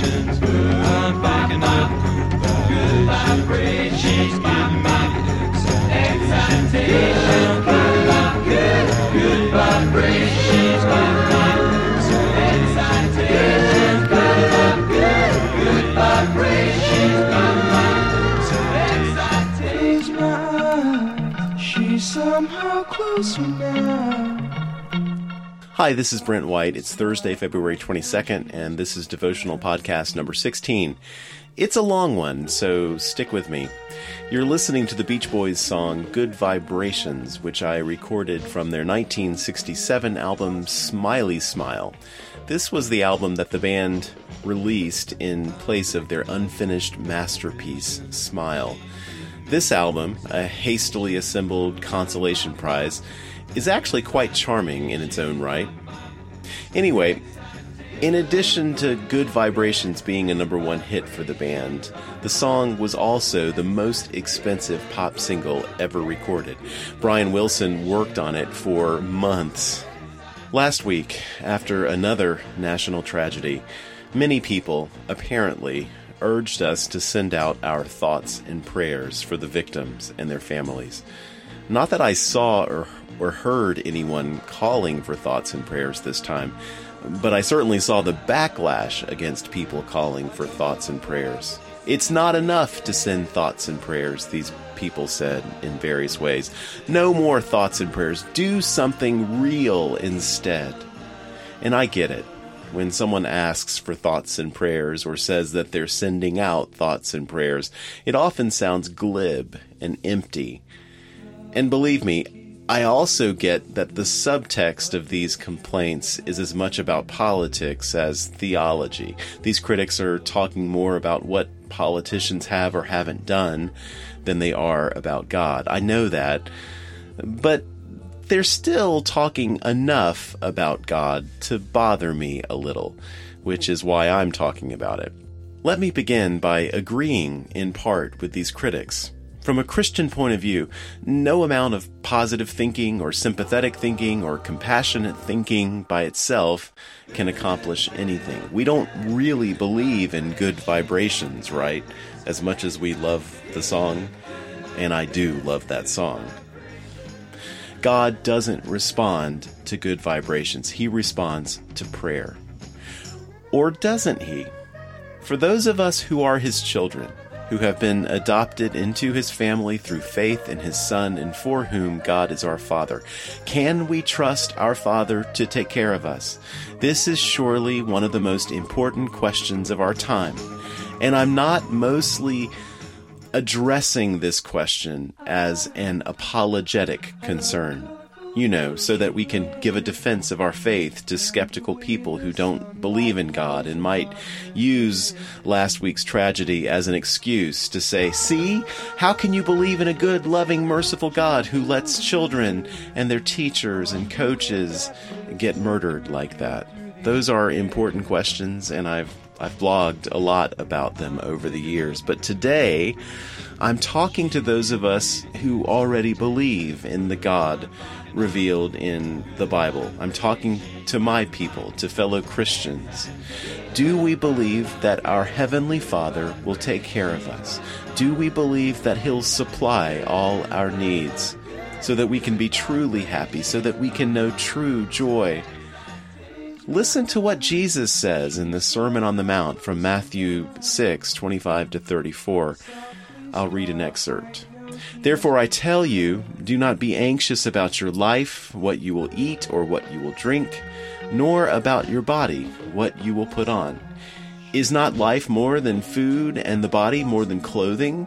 excitations. I'm picking up good vibrations. Giving me up good, good vibrations. Me good, good vibrations. She's giving me she's somehow closer now. Hi, this is Brent White. It's Thursday, February 22nd, and this is Devotional Podcast number 16. It's a long one, so stick with me. You're listening to the Beach Boys song Good Vibrations, which I recorded from their 1967 album Smiley Smile. This was the album that the band released in place of their unfinished masterpiece, Smile. This album, a hastily assembled consolation prize, is actually quite charming in its own right. Anyway, in addition to Good Vibrations being a number one hit for the band, the song was also the most expensive pop single ever recorded. Brian Wilson worked on it for months. Last week, after another national tragedy, many people, apparently, urged us to send out our thoughts and prayers for the victims and their families. Not that I saw or, or heard anyone calling for thoughts and prayers this time, but I certainly saw the backlash against people calling for thoughts and prayers. It's not enough to send thoughts and prayers, these people said in various ways. No more thoughts and prayers. Do something real instead. And I get it. When someone asks for thoughts and prayers or says that they're sending out thoughts and prayers, it often sounds glib and empty. And believe me, I also get that the subtext of these complaints is as much about politics as theology. These critics are talking more about what politicians have or haven't done than they are about God. I know that. But they're still talking enough about God to bother me a little, which is why I'm talking about it. Let me begin by agreeing in part with these critics. From a Christian point of view, no amount of positive thinking or sympathetic thinking or compassionate thinking by itself can accomplish anything. We don't really believe in good vibrations, right? As much as we love the song, and I do love that song. God doesn't respond to good vibrations, He responds to prayer. Or doesn't He? For those of us who are His children, who have been adopted into His family through faith in His Son, and for whom God is our Father, can we trust our Father to take care of us? This is surely one of the most important questions of our time. And I'm not mostly addressing this question as an apologetic concern. You know, so that we can give a defense of our faith to skeptical people who don't believe in God and might use last week's tragedy as an excuse to say, See, how can you believe in a good, loving, merciful God who lets children and their teachers and coaches get murdered like that? Those are important questions, and I've I've blogged a lot about them over the years, but today I'm talking to those of us who already believe in the God revealed in the Bible. I'm talking to my people, to fellow Christians. Do we believe that our Heavenly Father will take care of us? Do we believe that He'll supply all our needs so that we can be truly happy, so that we can know true joy? Listen to what Jesus says in the Sermon on the Mount from Matthew 6 25 to 34. I'll read an excerpt. Therefore, I tell you, do not be anxious about your life, what you will eat or what you will drink, nor about your body, what you will put on. Is not life more than food, and the body more than clothing?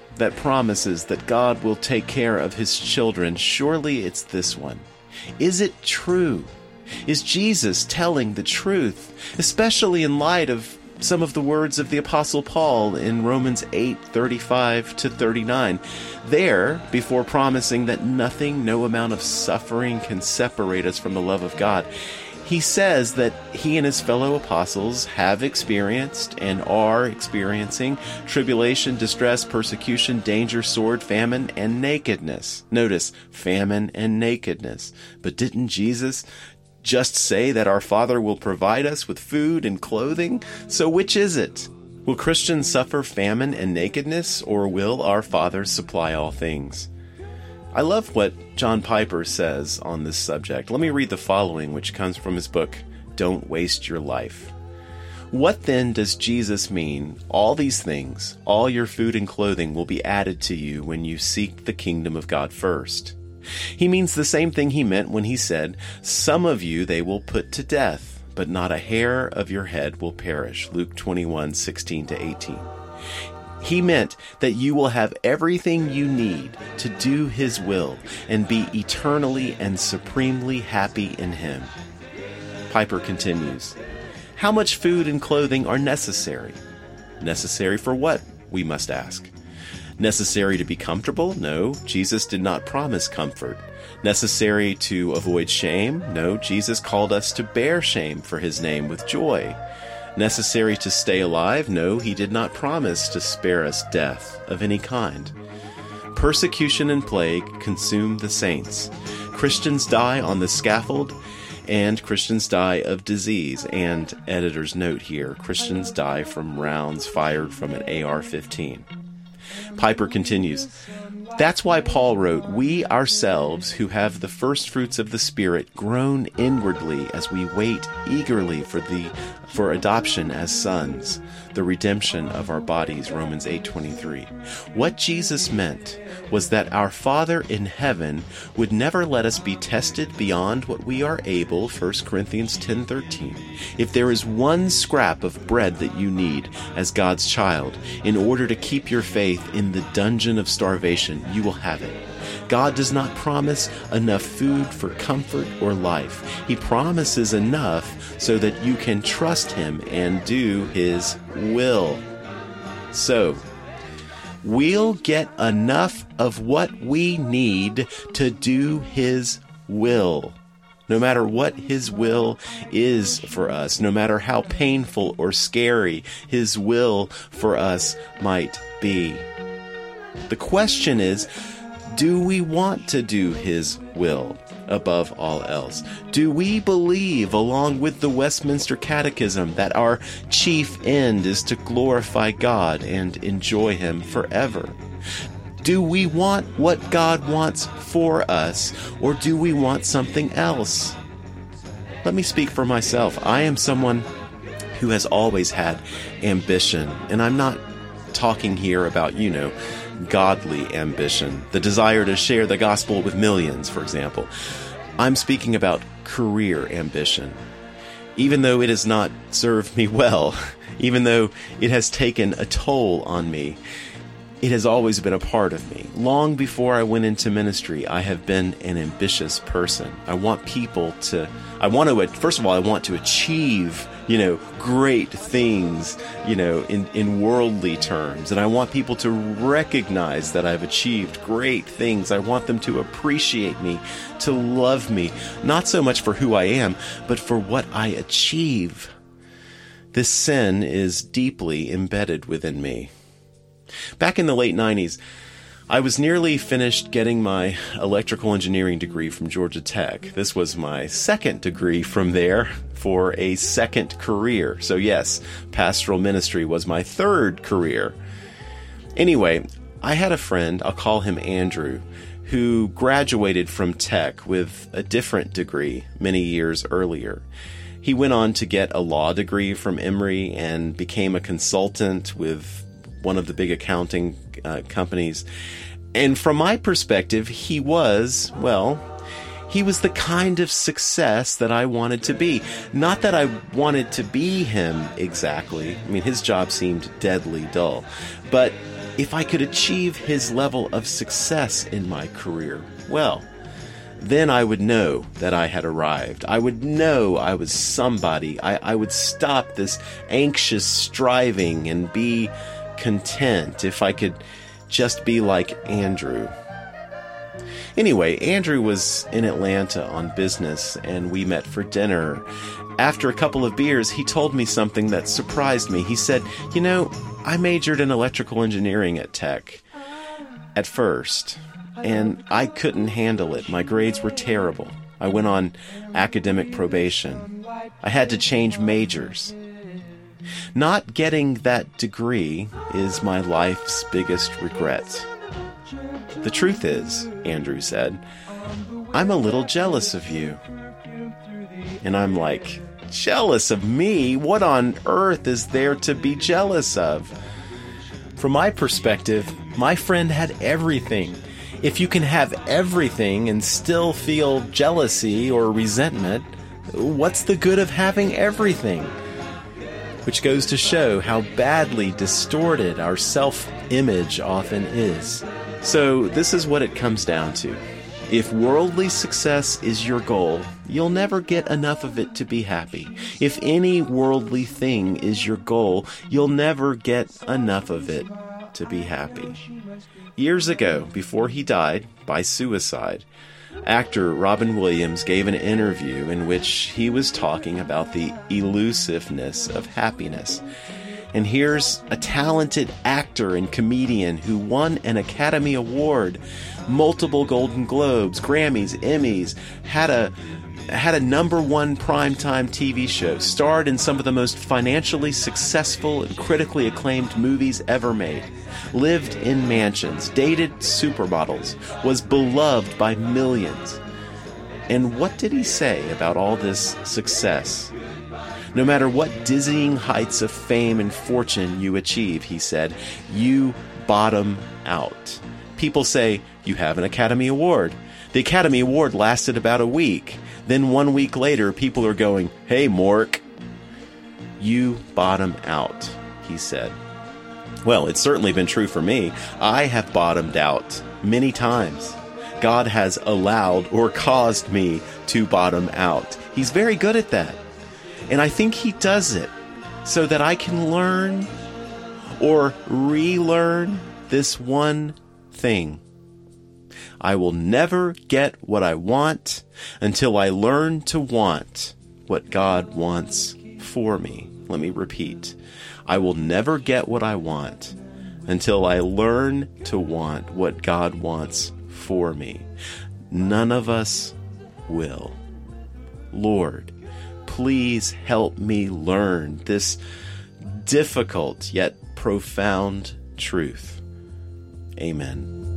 that promises that God will take care of his children, surely it's this one. Is it true? Is Jesus telling the truth, especially in light of some of the words of the apostle Paul in Romans 8:35 to 39. There, before promising that nothing, no amount of suffering can separate us from the love of God, he says that he and his fellow apostles have experienced and are experiencing tribulation, distress, persecution, danger, sword, famine, and nakedness. Notice, famine and nakedness. But didn't Jesus just say that our Father will provide us with food and clothing? So which is it? Will Christians suffer famine and nakedness, or will our Father supply all things? I love what John Piper says on this subject. Let me read the following, which comes from his book, Don't Waste Your Life. What then does Jesus mean? All these things, all your food and clothing will be added to you when you seek the kingdom of God first. He means the same thing he meant when he said, Some of you they will put to death, but not a hair of your head will perish. Luke 21, 16 to 18. He meant that you will have everything you need to do His will and be eternally and supremely happy in Him. Piper continues How much food and clothing are necessary? Necessary for what? We must ask. Necessary to be comfortable? No, Jesus did not promise comfort. Necessary to avoid shame? No, Jesus called us to bear shame for his name with joy. Necessary to stay alive? No, he did not promise to spare us death of any kind. Persecution and plague consume the saints. Christians die on the scaffold, and Christians die of disease. And editor's note here Christians die from rounds fired from an AR 15. Piper continues That's why Paul wrote, We ourselves, who have the first fruits of the Spirit, groan inwardly as we wait eagerly for the for adoption as sons, the redemption of our bodies, Romans 8:23. What Jesus meant was that our Father in heaven would never let us be tested beyond what we are able, 1 Corinthians 10:13. If there is one scrap of bread that you need as God's child in order to keep your faith in the dungeon of starvation, you will have it. God does not promise enough food for comfort or life. He promises enough so that you can trust Him and do His will. So, we'll get enough of what we need to do His will. No matter what His will is for us, no matter how painful or scary His will for us might be. The question is, do we want to do His will above all else? Do we believe, along with the Westminster Catechism, that our chief end is to glorify God and enjoy Him forever? Do we want what God wants for us, or do we want something else? Let me speak for myself. I am someone who has always had ambition, and I'm not talking here about, you know, godly ambition, the desire to share the gospel with millions, for example. I'm speaking about career ambition. Even though it has not served me well, even though it has taken a toll on me, it has always been a part of me. Long before I went into ministry, I have been an ambitious person. I want people to, I want to, first of all, I want to achieve, you know, great things, you know, in, in worldly terms. And I want people to recognize that I've achieved great things. I want them to appreciate me, to love me, not so much for who I am, but for what I achieve. This sin is deeply embedded within me. Back in the late 90s, I was nearly finished getting my electrical engineering degree from Georgia Tech. This was my second degree from there for a second career. So, yes, pastoral ministry was my third career. Anyway, I had a friend, I'll call him Andrew, who graduated from Tech with a different degree many years earlier. He went on to get a law degree from Emory and became a consultant with one of the big accounting uh, companies. And from my perspective, he was, well, he was the kind of success that I wanted to be. Not that I wanted to be him exactly. I mean, his job seemed deadly dull. But if I could achieve his level of success in my career, well, then I would know that I had arrived. I would know I was somebody. I, I would stop this anxious striving and be content if I could just be like Andrew. Anyway, Andrew was in Atlanta on business and we met for dinner. After a couple of beers, he told me something that surprised me. He said, You know, I majored in electrical engineering at Tech at first, and I couldn't handle it. My grades were terrible. I went on academic probation. I had to change majors. Not getting that degree is my life's biggest regret. The truth is, Andrew said, I'm a little jealous of you. And I'm like, jealous of me? What on earth is there to be jealous of? From my perspective, my friend had everything. If you can have everything and still feel jealousy or resentment, what's the good of having everything? Which goes to show how badly distorted our self image often is. So, this is what it comes down to. If worldly success is your goal, you'll never get enough of it to be happy. If any worldly thing is your goal, you'll never get enough of it to be happy. Years ago, before he died by suicide, actor Robin Williams gave an interview in which he was talking about the elusiveness of happiness. And here's a talented actor and comedian who won an Academy Award, multiple Golden Globes, Grammys, Emmys, had a had a number one primetime TV show, starred in some of the most financially successful and critically acclaimed movies ever made, lived in mansions, dated supermodels, was beloved by millions. And what did he say about all this success? No matter what dizzying heights of fame and fortune you achieve, he said, you bottom out. People say, you have an Academy Award. The Academy Award lasted about a week. Then one week later, people are going, hey, Mork. You bottom out, he said. Well, it's certainly been true for me. I have bottomed out many times. God has allowed or caused me to bottom out. He's very good at that. And I think He does it so that I can learn or relearn this one thing. I will never get what I want until I learn to want what God wants for me. Let me repeat. I will never get what I want until I learn to want what God wants for me. None of us will. Lord, please help me learn this difficult yet profound truth. Amen.